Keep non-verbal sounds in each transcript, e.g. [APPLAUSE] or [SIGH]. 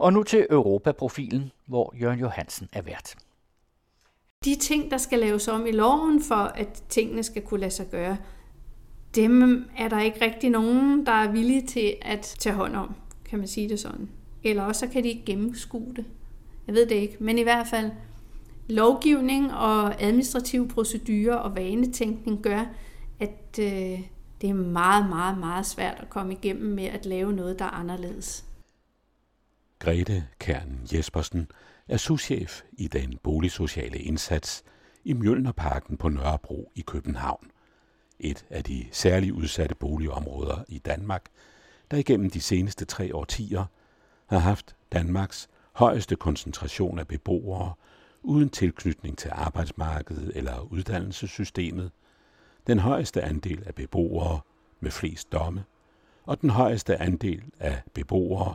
Og nu til Europaprofilen, hvor Jørgen Johansen er vært. De ting, der skal laves om i loven, for at tingene skal kunne lade sig gøre, dem er der ikke rigtig nogen, der er villige til at tage hånd om, kan man sige det sådan. Eller også så kan de ikke gennemskue det. Jeg ved det ikke, men i hvert fald lovgivning og administrative procedurer og vanetænkning gør, at øh, det er meget, meget, meget svært at komme igennem med at lave noget, der er anderledes. Grete Kern Jespersen er souschef i den boligsociale indsats i Mjølnerparken på Nørrebro i København. Et af de særligt udsatte boligområder i Danmark, der igennem de seneste tre årtier har haft Danmarks højeste koncentration af beboere uden tilknytning til arbejdsmarkedet eller uddannelsessystemet, den højeste andel af beboere med flest domme, og den højeste andel af beboere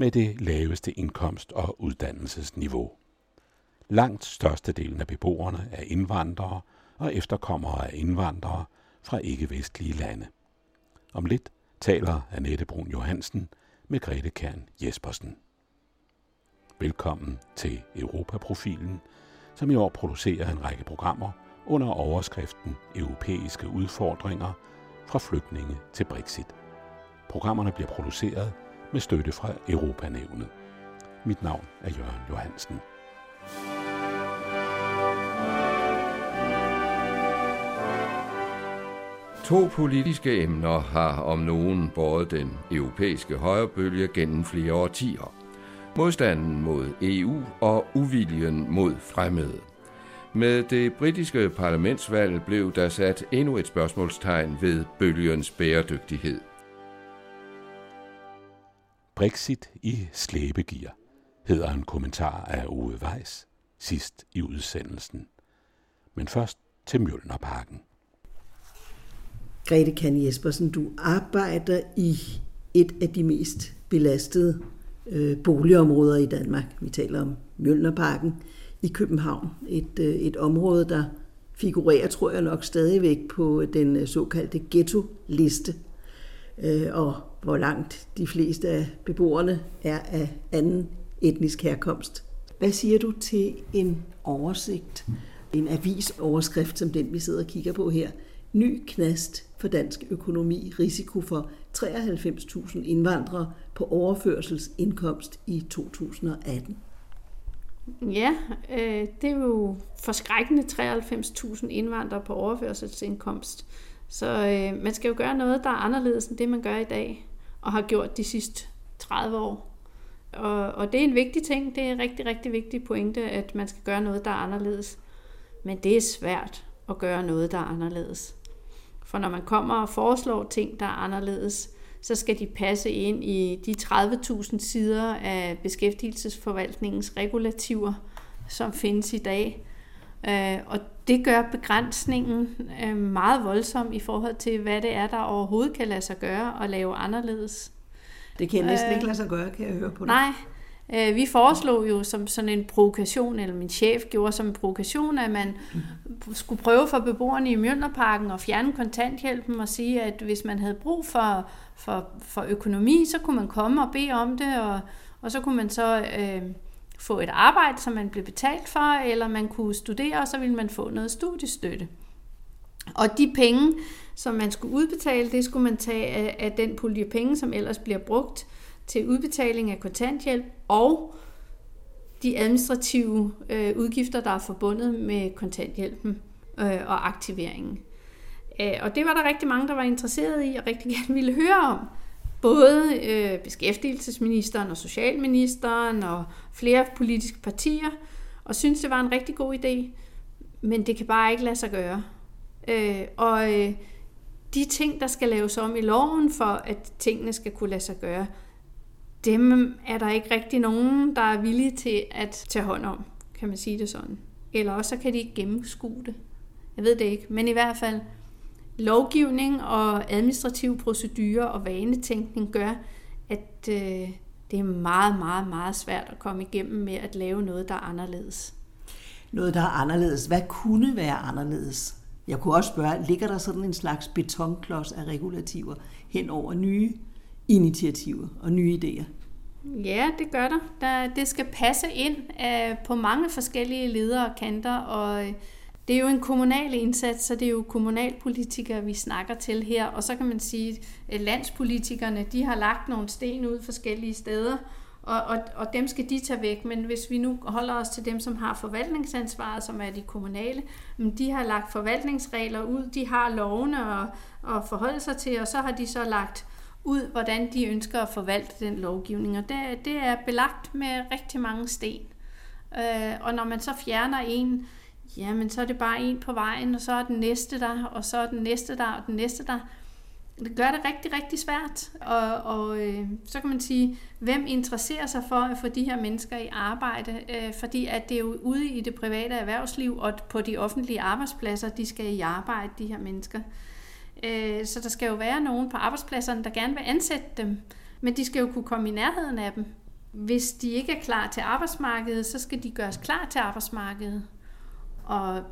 med det laveste indkomst- og uddannelsesniveau. Langt størstedelen af beboerne er indvandrere og efterkommere af indvandrere fra ikke-vestlige lande. Om lidt taler Annette Brun Johansen med Grete Kern Jespersen. Velkommen til Europaprofilen, som i år producerer en række programmer under overskriften Europæiske udfordringer fra flygtninge til Brexit. Programmerne bliver produceret med støtte fra Europanævnet. Mit navn er Jørgen Johansen. To politiske emner har om nogen båret den europæiske højrebølge gennem flere årtier. Modstanden mod EU og uviljen mod fremmede. Med det britiske parlamentsvalg blev der sat endnu et spørgsmålstegn ved bølgens bæredygtighed. Brexit i slæbegear hedder en kommentar af Ove Weiss sidst i udsendelsen. Men først til Mjølnerparken. Grete Kan Jespersen, du arbejder i et af de mest belastede øh, boligområder i Danmark. Vi taler om Mjølnerparken i København. Et, øh, et område, der figurerer, tror jeg nok, stadigvæk på den øh, såkaldte ghetto-liste. Øh, og hvor langt de fleste af beboerne er af anden etnisk herkomst. Hvad siger du til en oversigt, en avisoverskrift som den, vi sidder og kigger på her? Ny knast for dansk økonomi, risiko for 93.000 indvandrere på overførselsindkomst i 2018. Ja, øh, det er jo forskrækkende 93.000 indvandrere på overførselsindkomst. Så øh, man skal jo gøre noget, der er anderledes end det, man gør i dag, og har gjort de sidste 30 år. Og, og det er en vigtig ting, det er en rigtig, rigtig vigtig pointe, at man skal gøre noget, der er anderledes. Men det er svært at gøre noget, der er anderledes. For når man kommer og foreslår ting, der er anderledes, så skal de passe ind i de 30.000 sider af beskæftigelsesforvaltningens regulativer, som findes i dag. Øh, og det gør begrænsningen øh, meget voldsom i forhold til, hvad det er, der overhovedet kan lade sig gøre og lave anderledes. Det kan næsten ikke lade sig gøre, kan jeg høre på dig. Nej, Øh, vi foreslog jo som sådan en provokation, eller min chef gjorde som en provokation, at man skulle prøve for beboerne i Mjølnerparken at fjerne kontanthjælpen og sige, at hvis man havde brug for, for, for økonomi, så kunne man komme og bede om det, og, og så kunne man så øh, få et arbejde, som man blev betalt for, eller man kunne studere, og så ville man få noget studiestøtte. Og de penge, som man skulle udbetale, det skulle man tage af, af den pulje penge, som ellers bliver brugt til udbetaling af kontanthjælp og de administrative øh, udgifter, der er forbundet med kontanthjælpen øh, og aktiveringen. Øh, og det var der rigtig mange, der var interesseret i og rigtig [LAUGHS] gerne ville høre om. Både øh, beskæftigelsesministeren og socialministeren og flere politiske partier, og synes det var en rigtig god idé, men det kan bare ikke lade sig gøre. Øh, og øh, de ting, der skal laves om i loven, for at tingene skal kunne lade sig gøre, dem er der ikke rigtig nogen, der er villige til at tage hånd om, kan man sige det sådan. Eller også så kan de ikke gennemskue det. Jeg ved det ikke, men i hvert fald lovgivning og administrative procedurer og vanetænkning gør, at øh, det er meget, meget, meget svært at komme igennem med at lave noget, der er anderledes. Noget, der er anderledes. Hvad kunne være anderledes? Jeg kunne også spørge, ligger der sådan en slags betonklods af regulativer hen over nye initiativer og nye idéer? Ja, det gør der. der det skal passe ind uh, på mange forskellige ledere og kanter, og øh, det er jo en kommunal indsats, så det er jo kommunalpolitikere, vi snakker til her. Og så kan man sige, at landspolitikerne, de har lagt nogle sten ud forskellige steder, og, og, og dem skal de tage væk. Men hvis vi nu holder os til dem, som har forvaltningsansvaret, som er de kommunale, men de har lagt forvaltningsregler ud, de har lovene at, at forholde sig til, og så har de så lagt ud, hvordan de ønsker at forvalte den lovgivning. Og det, det er belagt med rigtig mange sten. Øh, og når man så fjerner en, jamen så er det bare en på vejen, og så er den næste der, og så er den næste der, og den næste der. Det gør det rigtig, rigtig svært. Og, og øh, så kan man sige, hvem interesserer sig for at få de her mennesker i arbejde? Øh, fordi at det er jo ude i det private erhvervsliv og på de offentlige arbejdspladser, de skal i arbejde, de her mennesker. Øh, så der skal jo være nogen på arbejdspladserne, der gerne vil ansætte dem, men de skal jo kunne komme i nærheden af dem. Hvis de ikke er klar til arbejdsmarkedet, så skal de gøres klar til arbejdsmarkedet. Og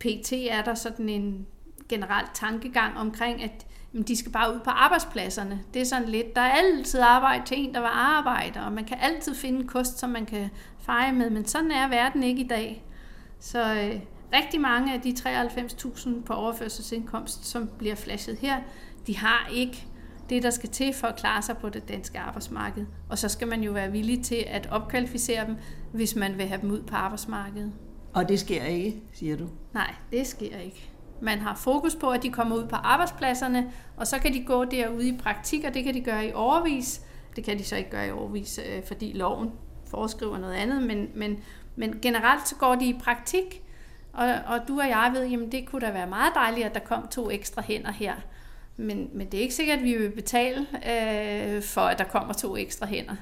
PT er der sådan en generelt tankegang omkring, at de skal bare ud på arbejdspladserne. Det er sådan lidt, der er altid arbejde til en, der var arbejder, og man kan altid finde en kost, som man kan feje med, men sådan er verden ikke i dag. Så øh, rigtig mange af de 93.000 på overførselsindkomst, som bliver flashet her, de har ikke det, der skal til for at klare sig på det danske arbejdsmarked. Og så skal man jo være villig til at opkvalificere dem, hvis man vil have dem ud på arbejdsmarkedet. Og det sker ikke, siger du? Nej, det sker ikke. Man har fokus på, at de kommer ud på arbejdspladserne, og så kan de gå derude i praktik, og det kan de gøre i overvis. Det kan de så ikke gøre i overvis, øh, fordi loven foreskriver noget andet, men, men, men generelt så går de i praktik, og, og du og jeg ved, jamen det kunne da være meget dejligt, at der kom to ekstra hænder her. Men, men det er ikke sikkert, at vi vil betale øh, for, at der kommer to ekstra hænder.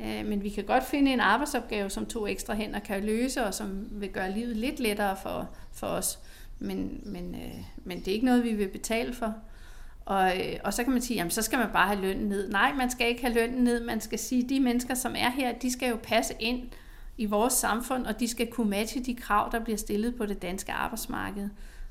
Øh, men vi kan godt finde en arbejdsopgave, som to ekstra hænder kan løse, og som vil gøre livet lidt lettere for, for os. Men, men, øh, men det er ikke noget, vi vil betale for. Og, øh, og så kan man sige, jamen så skal man bare have lønnen ned. Nej, man skal ikke have lønnen ned. Man skal sige, at de mennesker, som er her, de skal jo passe ind i vores samfund, og de skal kunne matche de krav, der bliver stillet på det danske arbejdsmarked.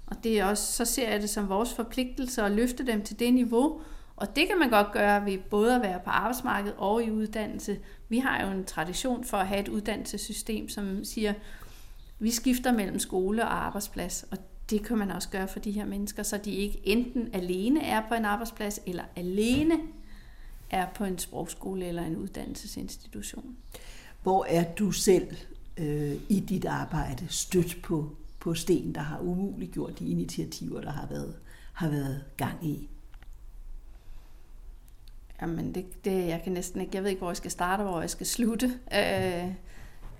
Og det er også, så ser jeg det som vores forpligtelse at løfte dem til det niveau, og det kan man godt gøre ved både at være på arbejdsmarkedet og i uddannelse. Vi har jo en tradition for at have et uddannelsessystem, som siger, vi skifter mellem skole og arbejdsplads, og det kan man også gøre for de her mennesker, så de ikke enten alene er på en arbejdsplads, eller alene er på en sprogskole eller en uddannelsesinstitution. Hvor er du selv øh, i dit arbejde stødt på, på sten, der har umuliggjort de initiativer, der har været, har været gang i? Jamen, det, det, jeg kan næsten ikke, jeg ved ikke, hvor jeg skal starte, hvor jeg skal slutte. Øh,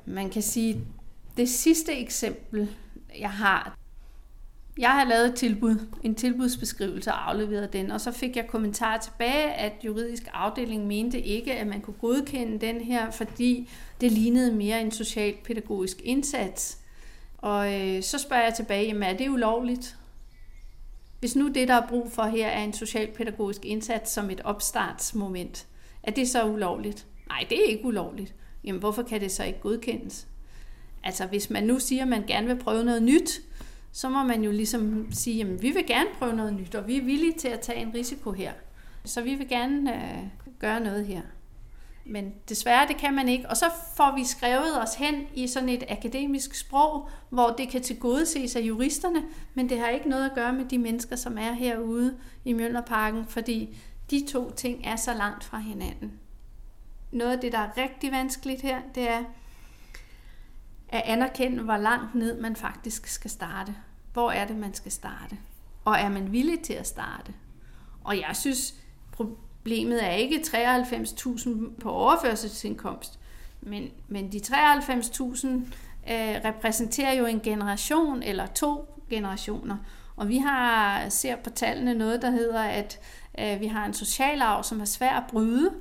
man kan sige, det sidste eksempel, jeg har, jeg har lavet et tilbud, en tilbudsbeskrivelse og afleveret den, og så fik jeg kommentar tilbage, at juridisk afdeling mente ikke, at man kunne godkende den her, fordi det lignede mere en socialpædagogisk indsats. Og øh, så spørger jeg tilbage, jamen er det ulovligt? Hvis nu det, der er brug for her, er en socialpædagogisk indsats som et opstartsmoment, er det så ulovligt? Nej, det er ikke ulovligt. Jamen, hvorfor kan det så ikke godkendes? Altså, hvis man nu siger, at man gerne vil prøve noget nyt, så må man jo ligesom sige, at vi vil gerne prøve noget nyt, og vi er villige til at tage en risiko her. Så vi vil gerne øh, gøre noget her. Men desværre, det kan man ikke. Og så får vi skrevet os hen i sådan et akademisk sprog, hvor det kan tilgodeses af juristerne, men det har ikke noget at gøre med de mennesker, som er herude i Mjølnerparken, fordi de to ting er så langt fra hinanden. Noget af det, der er rigtig vanskeligt her, det er at anerkende, hvor langt ned man faktisk skal starte. Hvor er det, man skal starte? Og er man villig til at starte? Og jeg synes, Problemet er ikke 93.000 på overførselsindkomst, men, men de 93.000 øh, repræsenterer jo en generation eller to generationer. Og vi har ser på tallene noget, der hedder, at øh, vi har en social arv, som er svær at bryde.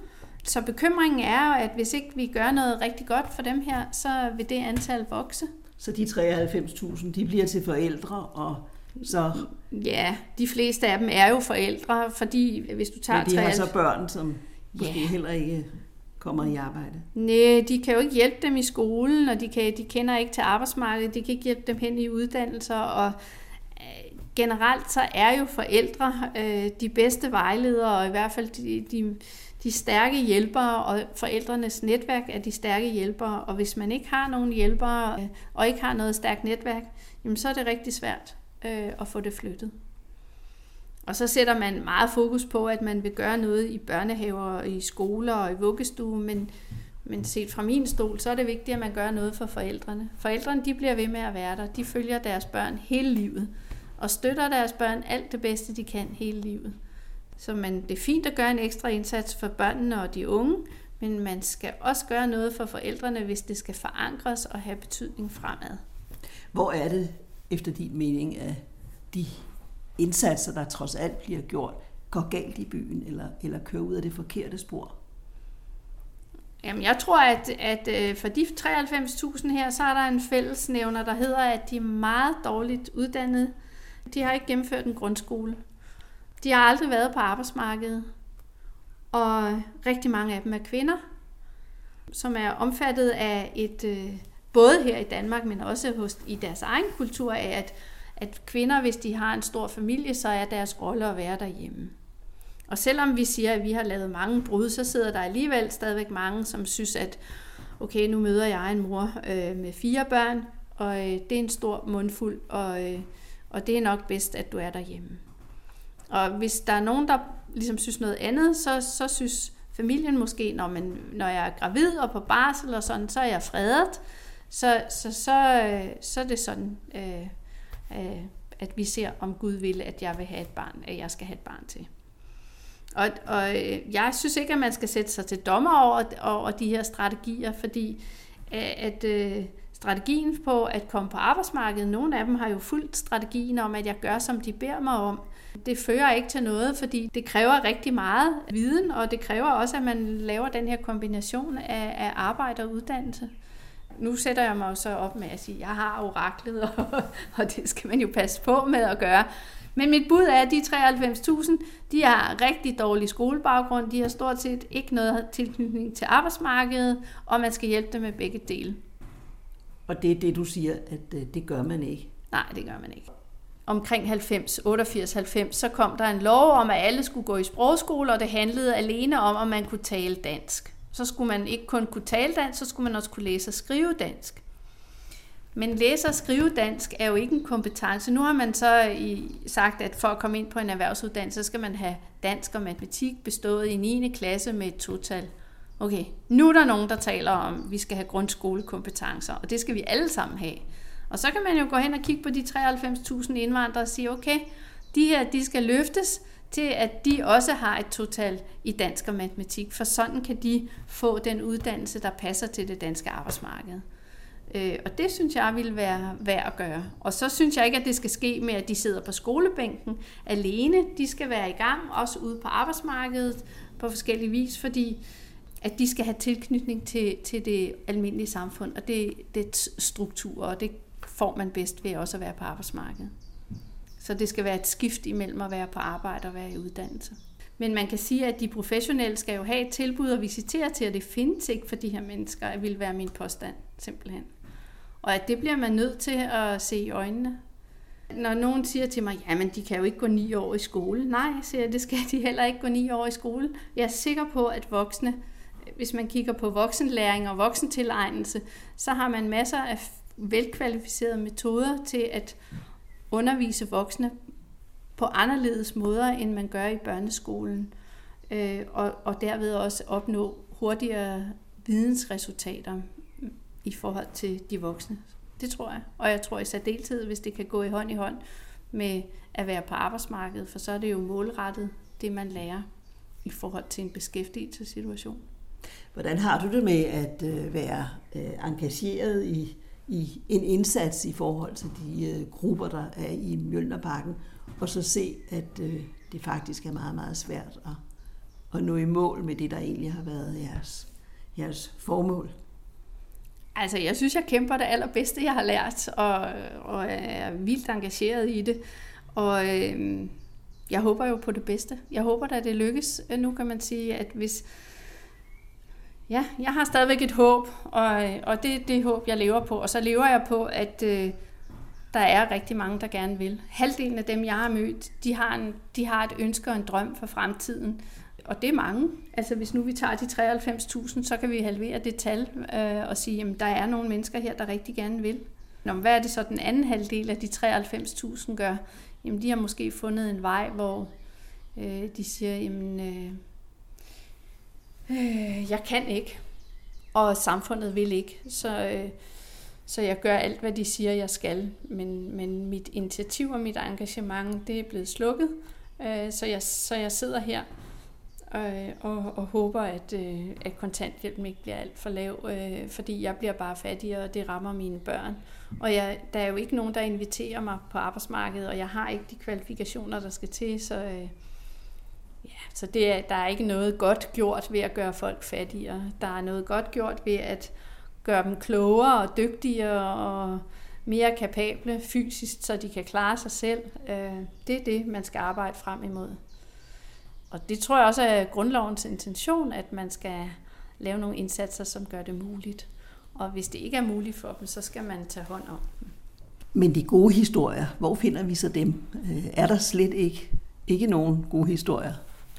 Så bekymringen er, at hvis ikke vi gør noget rigtig godt for dem her, så vil det antal vokse. Så de 93.000, de bliver til forældre og så... Ja, de fleste af dem er jo forældre, fordi hvis du tager... Men de har så børn, som måske ja. heller ikke kommer i arbejde. Nej, de kan jo ikke hjælpe dem i skolen, og de, kan, de kender ikke til arbejdsmarkedet, de kan ikke hjælpe dem hen i uddannelser, og øh, generelt så er jo forældre øh, de bedste vejledere, og i hvert fald de, de, de stærke hjælpere, og forældrenes netværk er de stærke hjælpere. Og hvis man ikke har nogen hjælpere, øh, og ikke har noget stærkt netværk, jamen så er det rigtig svært øh, og få det flyttet. Og så sætter man meget fokus på, at man vil gøre noget i børnehaver, i skoler og i vuggestue, men, men set fra min stol, så er det vigtigt, at man gør noget for forældrene. Forældrene de bliver ved med at være der. De følger deres børn hele livet og støtter deres børn alt det bedste, de kan hele livet. Så man, det er fint at gøre en ekstra indsats for børnene og de unge, men man skal også gøre noget for forældrene, hvis det skal forankres og have betydning fremad. Hvor er det, efter din mening, at de indsatser, der trods alt bliver gjort, går galt i byen eller, eller kører ud af det forkerte spor? Jamen, jeg tror, at, at øh, for de 93.000 her, så er der en fællesnævner, der hedder, at de er meget dårligt uddannede. De har ikke gennemført en grundskole. De har aldrig været på arbejdsmarkedet. Og rigtig mange af dem er kvinder, som er omfattet af et, øh, både her i Danmark, men også hos, i deres egen kultur, af at, at kvinder, hvis de har en stor familie, så er deres rolle at være derhjemme. Og selvom vi siger, at vi har lavet mange brud, så sidder der alligevel stadigvæk mange, som synes, at okay, nu møder jeg en mor øh, med fire børn, og øh, det er en stor mundfuld, og, øh, og det er nok bedst, at du er derhjemme. Og hvis der er nogen, der ligesom synes noget andet, så, så synes familien måske, når, man, når jeg er gravid og på barsel og sådan, så er jeg fredet. Så, så, så, øh, så er det sådan, øh, øh, at vi ser, om Gud vil, at jeg vil have et barn, at jeg skal have et barn til. Og, og øh, jeg synes ikke, at man skal sætte sig til dommer over, over de her strategier, fordi øh, at, at strategien på at komme på arbejdsmarkedet, nogle af dem har jo fuldt strategien om, at jeg gør, som de beder mig om. Det fører ikke til noget, fordi det kræver rigtig meget viden, og det kræver også, at man laver den her kombination af, af arbejde og uddannelse. Nu sætter jeg mig så op med at sige, at jeg har oraklet, [LAUGHS] og, og det skal man jo passe på med at gøre. Men mit bud er, at de 93.000, de har rigtig dårlig skolebaggrund, de har stort set ikke noget tilknytning til arbejdsmarkedet, og man skal hjælpe dem med begge dele. Og det er det, du siger, at øh, det gør man ikke? Nej, det gør man ikke. Omkring 90, 88-90, så kom der en lov om, at alle skulle gå i sprogskole, og det handlede alene om, at man kunne tale dansk. Så skulle man ikke kun kunne tale dansk, så skulle man også kunne læse og skrive dansk. Men læse og skrive dansk er jo ikke en kompetence. Nu har man så i, sagt, at for at komme ind på en erhvervsuddannelse, så skal man have dansk og matematik bestået i 9. klasse med et total. Okay, nu er der nogen, der taler om, at vi skal have grundskolekompetencer, og det skal vi alle sammen have. Og så kan man jo gå hen og kigge på de 93.000 indvandrere og sige, okay, de her, de skal løftes til, at de også har et total i dansk og matematik, for sådan kan de få den uddannelse, der passer til det danske arbejdsmarked. Øh, og det synes jeg ville være værd at gøre. Og så synes jeg ikke, at det skal ske med, at de sidder på skolebænken alene. De skal være i gang, også ude på arbejdsmarkedet på forskellige vis, fordi at de skal have tilknytning til, til det almindelige samfund, og det, det struktur, og det får man bedst ved også at være på arbejdsmarkedet. Så det skal være et skift imellem at være på arbejde og være i uddannelse. Men man kan sige, at de professionelle skal jo have et tilbud og visitere til, at det findes ikke for de her mennesker, vil være min påstand, simpelthen. Og at det bliver man nødt til at se i øjnene. Når nogen siger til mig, jamen de kan jo ikke gå ni år i skole. Nej, siger jeg, det skal de heller ikke gå ni år i skole. Jeg er sikker på, at voksne, hvis man kigger på voksenlæring og voksentilegnelse, så har man masser af velkvalificerede metoder til at undervise voksne på anderledes måder, end man gør i børneskolen, øh, og, og derved også opnå hurtigere vidensresultater i forhold til de voksne. Det tror jeg. Og jeg tror i særdeleshed, hvis det kan gå i hånd i hånd med at være på arbejdsmarkedet, for så er det jo målrettet det, man lærer i forhold til en beskæftigelsessituation. Hvordan har du det med at øh, være øh, engageret i, i en indsats i forhold til de øh, grupper, der er i Mjølnerparken, og så se, at øh, det faktisk er meget, meget svært at, at nå i mål med det, der egentlig har været jeres, jeres formål? Altså, jeg synes, jeg kæmper det allerbedste, jeg har lært, og, og er vildt engageret i det. Og øh, jeg håber jo på det bedste. Jeg håber at det lykkes. Nu kan man sige, at hvis... Ja, jeg har stadigvæk et håb, og, og det er det håb, jeg lever på. Og så lever jeg på, at øh, der er rigtig mange, der gerne vil. Halvdelen af dem, jeg har mødt, de har, en, de har et ønske og en drøm for fremtiden. og det er mange. Altså hvis nu vi tager de 93.000, så kan vi halvere det tal øh, og sige, at der er nogle mennesker her, der rigtig gerne vil. Nå, hvad er det så den anden halvdel af de 93.000 gør? Jamen de har måske fundet en vej, hvor øh, de siger, jamen øh, øh, jeg kan ikke, og samfundet vil ikke. Så, øh, så jeg gør alt, hvad de siger, jeg skal. Men, men mit initiativ og mit engagement, det er blevet slukket. Øh, så, jeg, så jeg sidder her øh, og, og håber, at, øh, at kontanthjælpen ikke bliver alt for lav, øh, fordi jeg bliver bare fattigere, og det rammer mine børn. Og jeg, der er jo ikke nogen, der inviterer mig på arbejdsmarkedet, og jeg har ikke de kvalifikationer, der skal til, så, øh, så det er, der er ikke noget godt gjort ved at gøre folk fattigere. Der er noget godt gjort ved at gøre dem klogere og dygtigere og mere kapable fysisk, så de kan klare sig selv. Øh, det er det, man skal arbejde frem imod. Og det tror jeg også er grundlovens intention, at man skal lave nogle indsatser, som gør det muligt. Og hvis det ikke er muligt for dem, så skal man tage hånd om dem. Men de gode historier, hvor finder vi så dem? Øh, er der slet ikke, ikke nogen gode historier?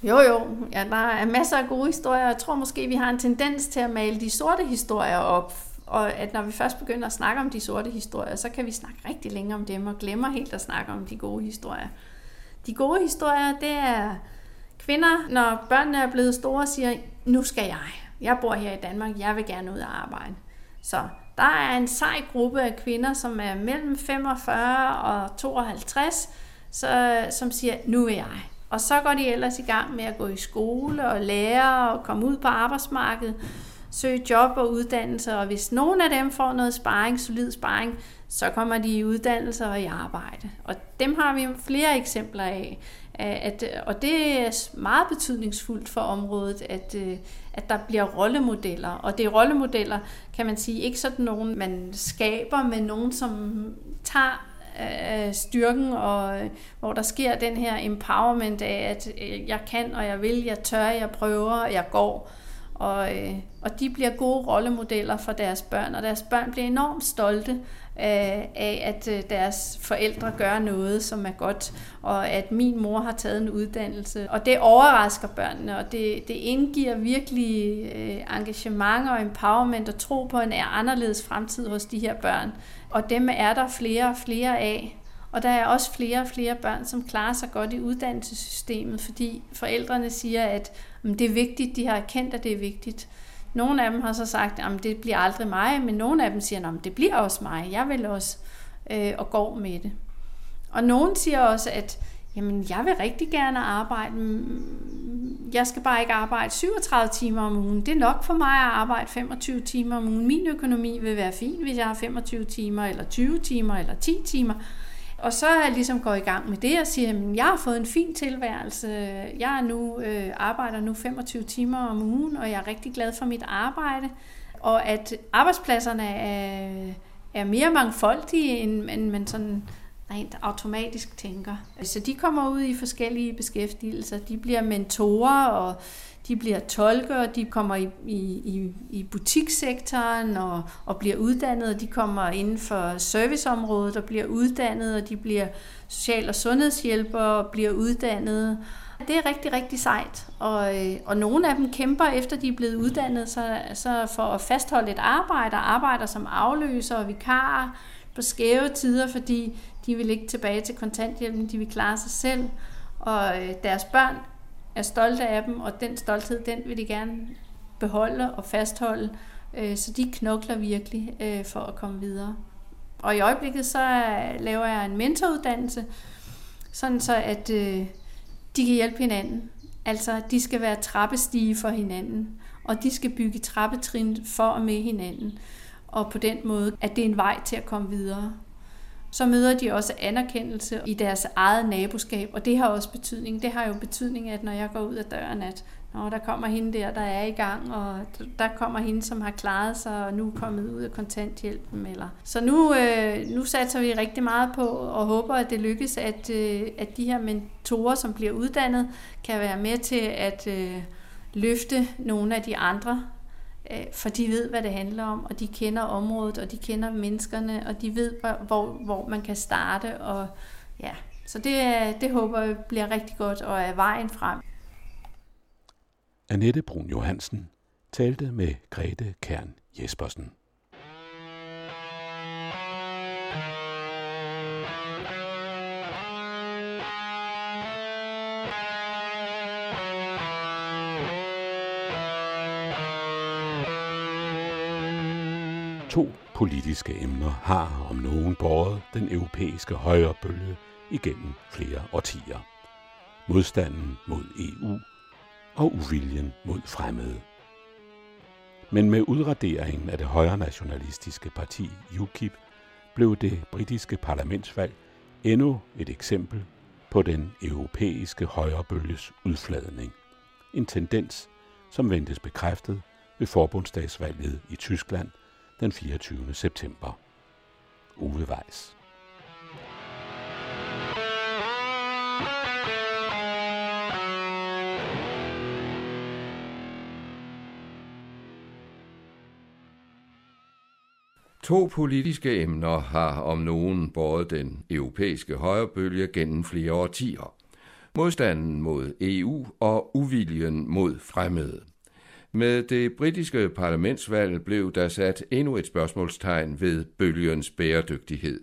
Jo, jo. Ja, der er masser af gode historier. Jeg tror måske, vi har en tendens til at male de sorte historier op. Og at når vi først begynder at snakke om de sorte historier, så kan vi snakke rigtig længe om dem og glemmer helt at snakke om de gode historier. De gode historier, det er kvinder, når børnene er blevet store, siger, nu skal jeg. Jeg bor her i Danmark, jeg vil gerne ud og arbejde. Så der er en sej gruppe af kvinder, som er mellem 45 og 52, så, som siger, nu vil jeg. Og så går de ellers i gang med at gå i skole og lære og komme ud på arbejdsmarkedet, søge job og uddannelse, og hvis nogen af dem får noget sparring, solid sparring, så kommer de i uddannelse og i arbejde. Og dem har vi flere eksempler af. At, og det er meget betydningsfuldt for området, at, øh, at der bliver rollemodeller. Og det er rollemodeller, kan man sige, ikke sådan nogen, man skaber, men nogen, som tager styrken, og øh, hvor der sker den her empowerment af, at øh, jeg kan, og jeg vil, jeg tør, jeg prøver, og jeg går. Og, øh, og de bliver gode rollemodeller for deres børn, og deres børn bliver enormt stolte af, at deres forældre gør noget, som er godt, og at min mor har taget en uddannelse. Og det overrasker børnene, og det, det indgiver virkelig engagement og empowerment og tro på en anderledes fremtid hos de her børn. Og dem er der flere og flere af. Og der er også flere og flere børn, som klarer sig godt i uddannelsessystemet, fordi forældrene siger, at det er vigtigt, de har erkendt, at det er vigtigt. Nogle af dem har så sagt, at det bliver aldrig mig, men nogle af dem siger, at det bliver også mig, jeg vil også, øh, og går med det. Og nogen siger også, at jamen, jeg vil rigtig gerne arbejde, mm, jeg skal bare ikke arbejde 37 timer om ugen. Det er nok for mig at arbejde 25 timer om ugen. Min økonomi vil være fin, hvis jeg har 25 timer, eller 20 timer, eller 10 timer. Og så er jeg ligesom gået i gang med det og siger, at jeg har fået en fin tilværelse. Jeg er nu, øh, arbejder nu 25 timer om ugen, og jeg er rigtig glad for mit arbejde. Og at arbejdspladserne er, er mere mangfoldige, end, end man sådan rent automatisk tænker. Så de kommer ud i forskellige beskæftigelser. De bliver mentorer, og de bliver tolker, de kommer i, i, i butikssektoren og, og bliver uddannet, og de kommer inden for serviceområdet og bliver uddannet, og de bliver social- og sundhedshjælpere og bliver uddannet. Det er rigtig, rigtig sejt, og, øh, og nogle af dem kæmper efter de er blevet uddannet, så, så for at fastholde et arbejde, og arbejder som afløser og vikarer på skæve tider, fordi de vil ikke tilbage til kontanthjælpen, de vil klare sig selv, og øh, deres børn er stolte af dem, og den stolthed, den vil de gerne beholde og fastholde, øh, så de knokler virkelig øh, for at komme videre. Og i øjeblikket så øh, laver jeg en mentoruddannelse, sådan så at øh, de kan hjælpe hinanden. Altså, de skal være trappestige for hinanden, og de skal bygge trappetrin for og med hinanden. Og på den måde, at det er en vej til at komme videre så møder de også anerkendelse i deres eget naboskab, og det har også betydning. Det har jo betydning, at når jeg går ud af døren, at Nå, der kommer hende der, der er i gang, og der kommer hende, som har klaret sig, og nu er kommet ud af kontanthjælpen. Eller. Så nu, øh, nu satser vi rigtig meget på, og håber, at det lykkes, at, øh, at de her mentorer, som bliver uddannet, kan være med til at øh, løfte nogle af de andre Øh, for de ved, hvad det handler om, og de kender området, og de kender menneskerne, og de ved, hvor, hvor man kan starte. Og, ja. Så det, det håber jeg bliver rigtig godt og er vejen frem. Annette Brun Johansen talte med Grete Kern Jespersen. To politiske emner har om nogen båret den europæiske højrebølge igennem flere årtier. Modstanden mod EU og uviljen mod fremmede. Men med udraderingen af det højre nationalistiske parti UKIP blev det britiske parlamentsvalg endnu et eksempel på den europæiske højrebølges udfladning. En tendens, som ventes bekræftet ved forbundsdagsvalget i Tyskland den 24. september. Uwe Weiss. To politiske emner har om nogen båret den europæiske højrebølge gennem flere årtier. Modstanden mod EU og uviljen mod fremmede. Med det britiske parlamentsvalg blev der sat endnu et spørgsmålstegn ved bølgens bæredygtighed.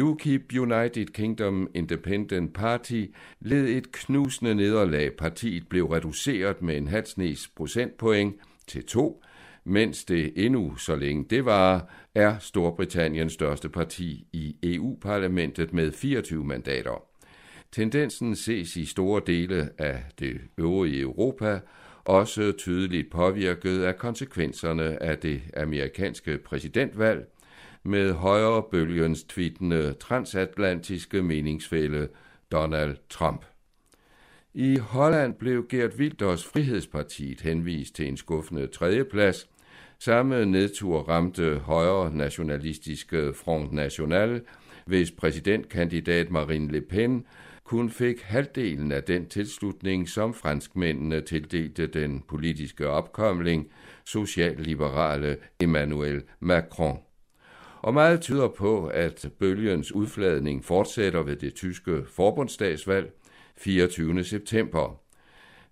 UKIP United Kingdom Independent Party led et knusende nederlag. Partiet blev reduceret med en halv procentpoint til to, mens det endnu, så længe det var, er Storbritanniens største parti i EU-parlamentet med 24 mandater. Tendensen ses i store dele af det øvrige Europa, også tydeligt påvirket af konsekvenserne af det amerikanske præsidentvalg, med højre bølgens tvittende transatlantiske meningsfælde Donald Trump. I Holland blev Gert Wilders Frihedspartiet henvist til en skuffende tredjeplads, Samme nedtur ramte højre nationalistiske Front National, hvis præsidentkandidat Marine Le Pen kun fik halvdelen af den tilslutning, som franskmændene tildelte den politiske opkomling, socialliberale Emmanuel Macron. Og meget tyder på, at bølgens udfladning fortsætter ved det tyske forbundsdagsvalg 24. september.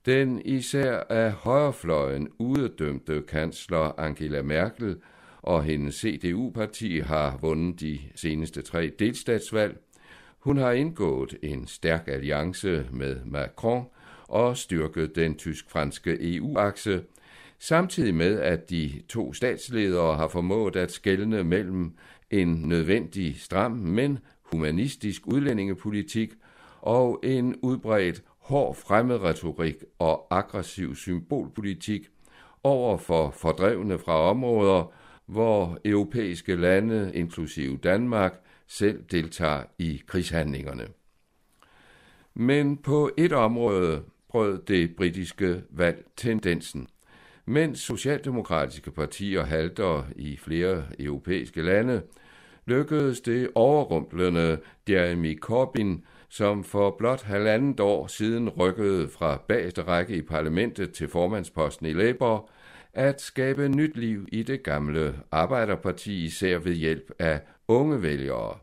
Den især af højrefløjen udedømte kansler Angela Merkel og hendes CDU-parti har vundet de seneste tre delstatsvalg. Hun har indgået en stærk alliance med Macron og styrket den tysk-franske EU-akse, samtidig med at de to statsledere har formået at skelne mellem en nødvendig stram, men humanistisk udlændingepolitik og en udbredt hård fremmedretorik og aggressiv symbolpolitik over for fordrevne fra områder, hvor europæiske lande, inklusive Danmark, selv deltager i krigshandlingerne. Men på et område brød det britiske valg tendensen. Mens socialdemokratiske partier halter i flere europæiske lande, lykkedes det overrumplende Jeremy Corbyn som for blot halvandet år siden rykkede fra bageste række i parlamentet til formandsposten i Labour, at skabe nyt liv i det gamle Arbejderparti, især ved hjælp af unge vælgere.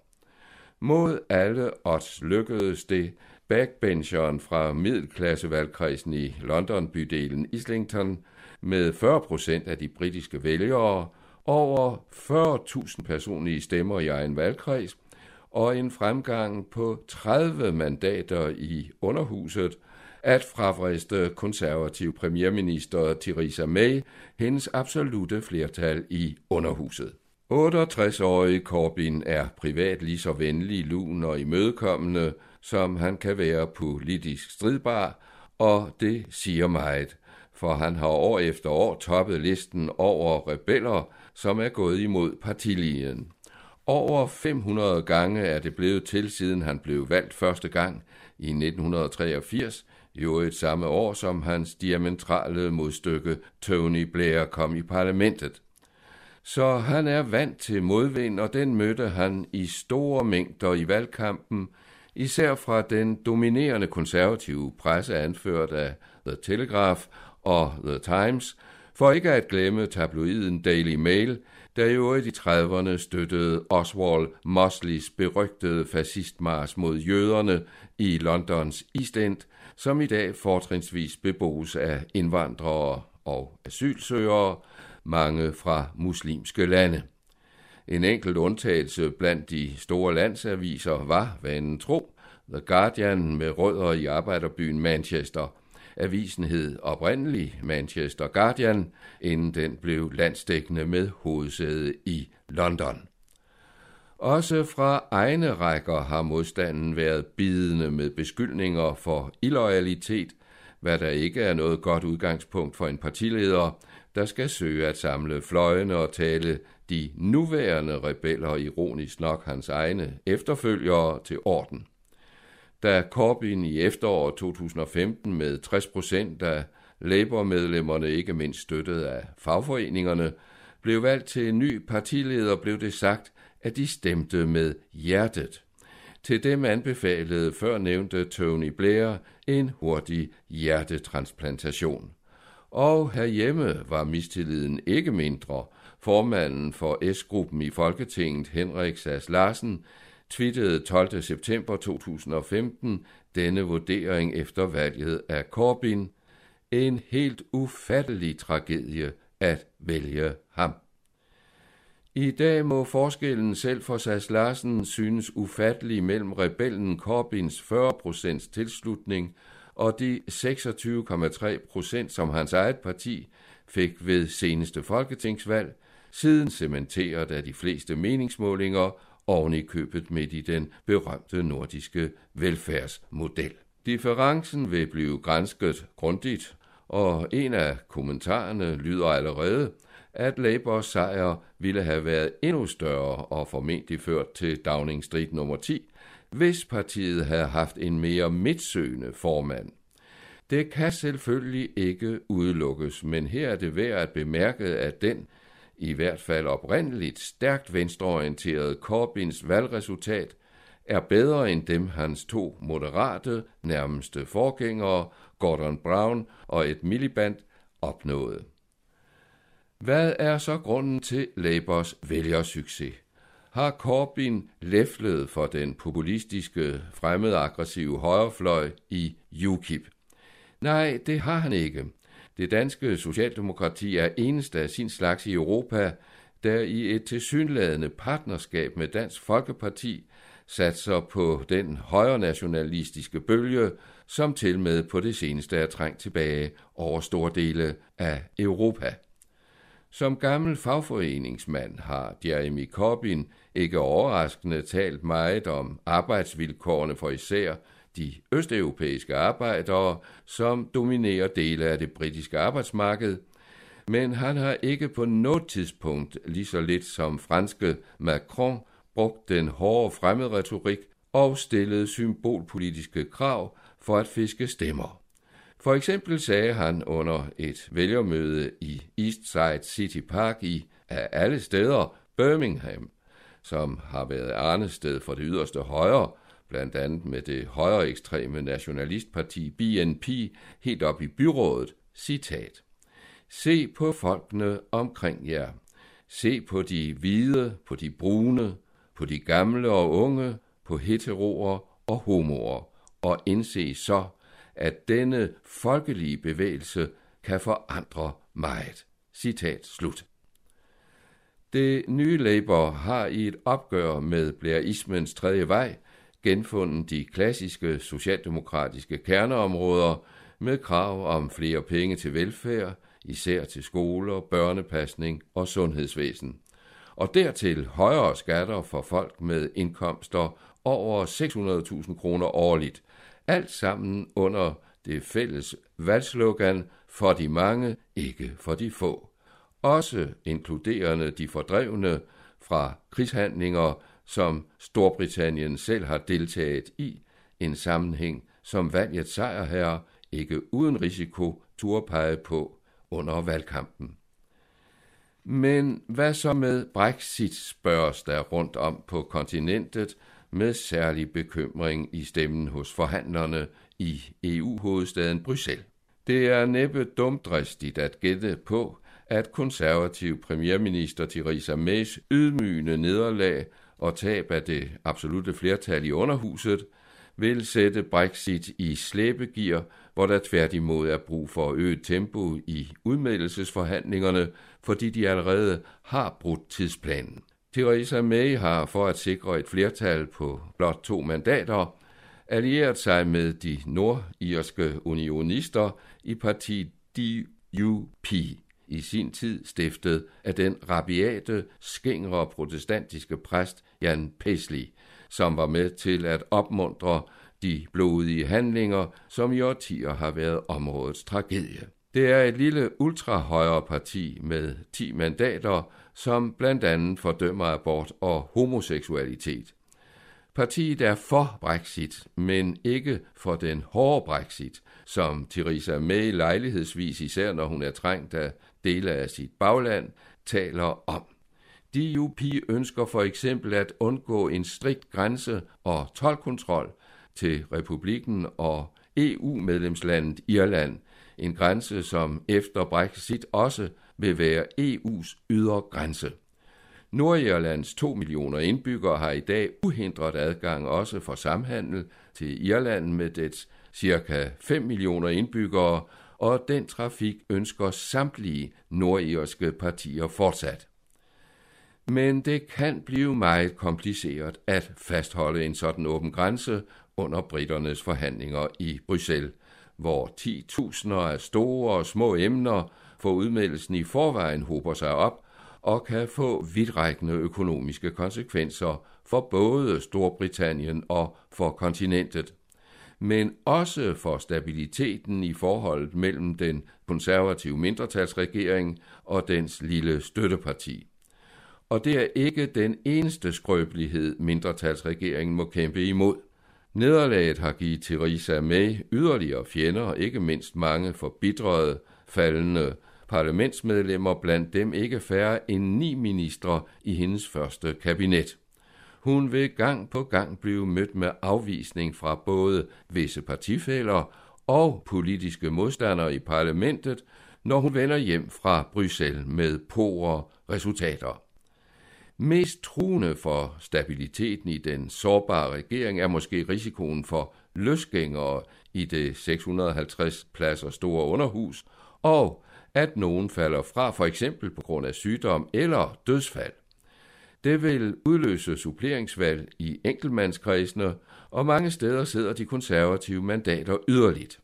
Mod alle odds lykkedes det backbencheren fra middelklassevalgkredsen i London-bydelen Islington med 40 procent af de britiske vælgere, over 40.000 personlige stemmer i egen valgkreds, og en fremgang på 30 mandater i underhuset, at fravriste konservativ premierminister Theresa May hendes absolute flertal i underhuset. 68-årige Corbyn er privat lige så venlig, lun og imødekommende, som han kan være politisk stridbar, og det siger meget, for han har år efter år toppet listen over rebeller, som er gået imod partilinjen. Over 500 gange er det blevet til, siden han blev valgt første gang i 1983, jo et samme år som hans diametrale modstykke Tony Blair kom i parlamentet. Så han er vant til modvind, og den mødte han i store mængder i valgkampen, især fra den dominerende konservative presse anført af The Telegraph og The Times, for ikke at glemme tabloiden Daily Mail, der i øvrigt i 30'erne støttede Oswald Mosleys berygtede fascistmars mod jøderne i Londons East End, som i dag fortrinsvis beboes af indvandrere og asylsøgere, mange fra muslimske lande. En enkelt undtagelse blandt de store landsaviser var vanen tro, The Guardian med rødder i arbejderbyen Manchester. Avisen hed oprindelig Manchester Guardian, inden den blev landsdækkende med hovedsæde i London. Også fra egne rækker har modstanden været bidende med beskyldninger for illoyalitet, hvad der ikke er noget godt udgangspunkt for en partileder, der skal søge at samle fløjene og tale de nuværende rebeller, ironisk nok hans egne efterfølgere, til orden. Da Corbyn i efteråret 2015 med 60 procent af Labour-medlemmerne, ikke mindst støttet af fagforeningerne, blev valgt til en ny partileder, blev det sagt, at de stemte med hjertet. Til dem anbefalede førnævnte Tony Blair en hurtig hjertetransplantation. Og herhjemme var mistilliden ikke mindre. Formanden for S-gruppen i Folketinget, Henrik Sass Larsen, twittede 12. september 2015 denne vurdering efter valget af Corbyn. En helt ufattelig tragedie at vælge ham. I dag må forskellen selv for Sass Larsen synes ufattelig mellem rebellen Corbyns 40% tilslutning og de 26,3% som hans eget parti fik ved seneste folketingsvalg, siden cementeret af de fleste meningsmålinger oven i købet midt i den berømte nordiske velfærdsmodel. Differencen vil blive grænsket grundigt, og en af kommentarerne lyder allerede, at Labours sejr ville have været endnu større og formentlig ført til Downing Street nummer 10, hvis partiet havde haft en mere midtsøgende formand. Det kan selvfølgelig ikke udelukkes, men her er det værd at bemærke, at den, i hvert fald oprindeligt stærkt venstreorienterede Corbyns valgresultat, er bedre end dem hans to moderate nærmeste forgængere, Gordon Brown og Ed Miliband, opnåede. Hvad er så grunden til Labours vælgersucces? Har Corbyn læflet for den populistiske, fremmedaggressive højrefløj i UKIP? Nej, det har han ikke. Det danske socialdemokrati er eneste af sin slags i Europa, der i et tilsyneladende partnerskab med Dansk Folkeparti satser på den højre nationalistiske bølge, som til med på det seneste er trængt tilbage over store dele af Europa. Som gammel fagforeningsmand har Jeremy Corbyn ikke overraskende talt meget om arbejdsvilkårene for især de østeuropæiske arbejdere, som dominerer dele af det britiske arbejdsmarked, men han har ikke på noget tidspunkt, lige så lidt som franske Macron, brugt den hårde fremmedretorik og stillet symbolpolitiske krav for at fiske stemmer. For eksempel sagde han under et vælgermøde i Eastside City Park i, af alle steder, Birmingham, som har været arnested for det yderste højre, blandt andet med det højre ekstreme nationalistparti BNP helt op i byrådet, citat. Se på folkene omkring jer. Se på de hvide, på de brune, på de gamle og unge, på heteroer og homoer, og indse så, at denne folkelige bevægelse kan forandre meget. Citat slut. Det nye Labour har i et opgør med blairismens tredje vej genfundet de klassiske socialdemokratiske kerneområder med krav om flere penge til velfærd, især til skoler, børnepasning og sundhedsvæsen. Og dertil højere skatter for folk med indkomster over 600.000 kroner årligt, alt sammen under det fælles valgslogan for de mange, ikke for de få. Også inkluderende de fordrevne fra krigshandlinger, som Storbritannien selv har deltaget i, en sammenhæng, som valgets sejrherre ikke uden risiko turde pege på under valgkampen. Men hvad så med Brexit, spørges der rundt om på kontinentet, med særlig bekymring i stemmen hos forhandlerne i EU-hovedstaden Bruxelles. Det er næppe dumdristigt at gætte på, at konservativ premierminister Theresa Mays ydmygende nederlag og tab af det absolute flertal i underhuset vil sætte Brexit i slæbegear, hvor der tværtimod er brug for øget tempo i udmeldelsesforhandlingerne, fordi de allerede har brudt tidsplanen. Theresa May har for at sikre et flertal på blot to mandater allieret sig med de nordirske unionister i partiet DUP, i sin tid stiftet af den rabiate, skængre protestantiske præst Jan Paisley, som var med til at opmuntre de blodige handlinger, som i årtier har været områdets tragedie. Det er et lille ultrahøjre parti med 10 mandater, som blandt andet fordømmer abort og homoseksualitet. Partiet er for Brexit, men ikke for den hårde Brexit, som Theresa May lejlighedsvis, især når hun er trængt af dele af sit bagland, taler om. DUP ønsker for eksempel at undgå en strikt grænse- og tolkontrol til republikken og EU-medlemslandet Irland, en grænse, som efter Brexit også vil være EU's ydre grænse. Nordirlands 2 millioner indbyggere har i dag uhindret adgang også for samhandel til Irland med dets cirka 5 millioner indbyggere, og den trafik ønsker samtlige nordirske partier fortsat. Men det kan blive meget kompliceret at fastholde en sådan åben grænse under britternes forhandlinger i Bruxelles, hvor 10.000 af store og små emner for udmeldelsen i forvejen hober sig op og kan få vidtrækkende økonomiske konsekvenser for både Storbritannien og for kontinentet, men også for stabiliteten i forholdet mellem den konservative mindretalsregering og dens lille støtteparti. Og det er ikke den eneste skrøbelighed, mindretalsregeringen må kæmpe imod. Nederlaget har givet Theresa May yderligere fjender, og ikke mindst mange forbidrede, faldende parlamentsmedlemmer, blandt dem ikke færre end ni ministre i hendes første kabinet. Hun vil gang på gang blive mødt med afvisning fra både visse partifælder og politiske modstandere i parlamentet, når hun vender hjem fra Bruxelles med pore resultater. Mest truende for stabiliteten i den sårbare regering er måske risikoen for løsgængere i det 650 pladser store underhus, og at nogen falder fra for eksempel på grund af sygdom eller dødsfald. Det vil udløse suppleringsvalg i enkeltmandskredsene, og mange steder sidder de konservative mandater yderligt.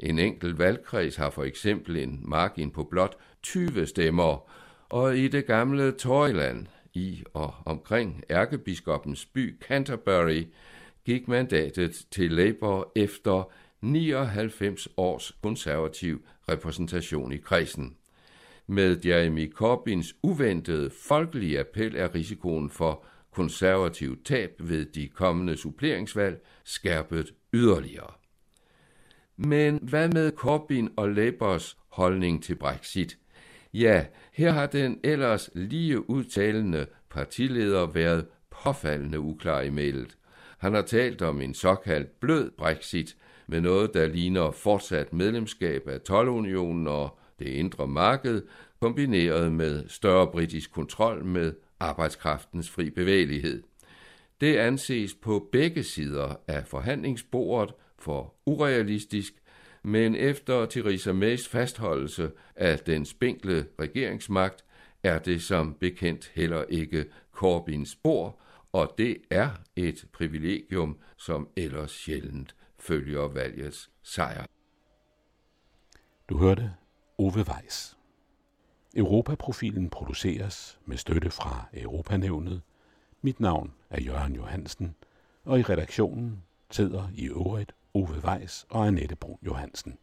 En enkelt valgkreds har for eksempel en margin på blot 20 stemmer, og i det gamle Tøjland i og omkring ærkebiskopens by Canterbury gik mandatet til Labour efter 99 års konservativ repræsentation i kredsen. Med Jeremy Corbyns uventede folkelige appel er risikoen for konservativ tab ved de kommende suppleringsvalg skærpet yderligere. Men hvad med Corbyn og Labours holdning til Brexit? Ja, her har den ellers lige udtalende partileder været påfaldende uklar i mailet. Han har talt om en såkaldt blød Brexit, med noget, der ligner fortsat medlemskab af 12-unionen og det indre marked, kombineret med større britisk kontrol med arbejdskraftens fri bevægelighed. Det anses på begge sider af forhandlingsbordet for urealistisk, men efter Theresa Mays fastholdelse af den spinkle regeringsmagt, er det som bekendt heller ikke Corbyns spor, og det er et privilegium, som ellers sjældent følger valgets sejr. Du hørte Ove Weiss. Europaprofilen produceres med støtte fra Europanævnet. Mit navn er Jørgen Johansen, og i redaktionen sidder i øvrigt Ove Weiss og Annette Brun Johansen.